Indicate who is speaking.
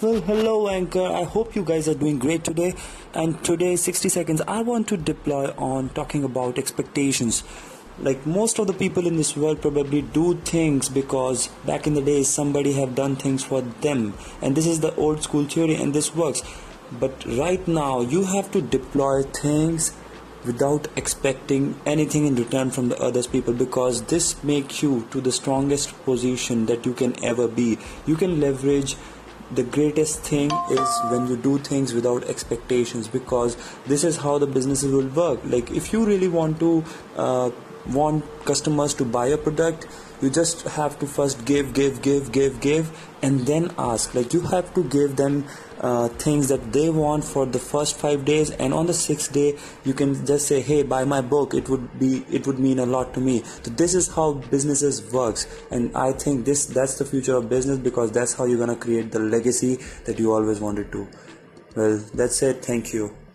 Speaker 1: Well, hello, Anchor. I hope you guys are doing great today. And today, 60 seconds, I want to deploy on talking about expectations. Like most of the people in this world probably do things because back in the days somebody have done things for them, and this is the old school theory, and this works. But right now, you have to deploy things without expecting anything in return from the others people because this makes you to the strongest position that you can ever be you can leverage the greatest thing is when you do things without expectations because this is how the businesses will work. Like if you really want to uh, want customers to buy a product you just have to first give give give give give and then ask. Like you have to give them uh, things that they want for the first five days and on the sixth day you can just say hey buy my book. It would be it would mean a lot to me. So this is how businesses works and i think this that's the future of business because that's how you're gonna create the legacy that you always wanted to. Well that's it. Thank you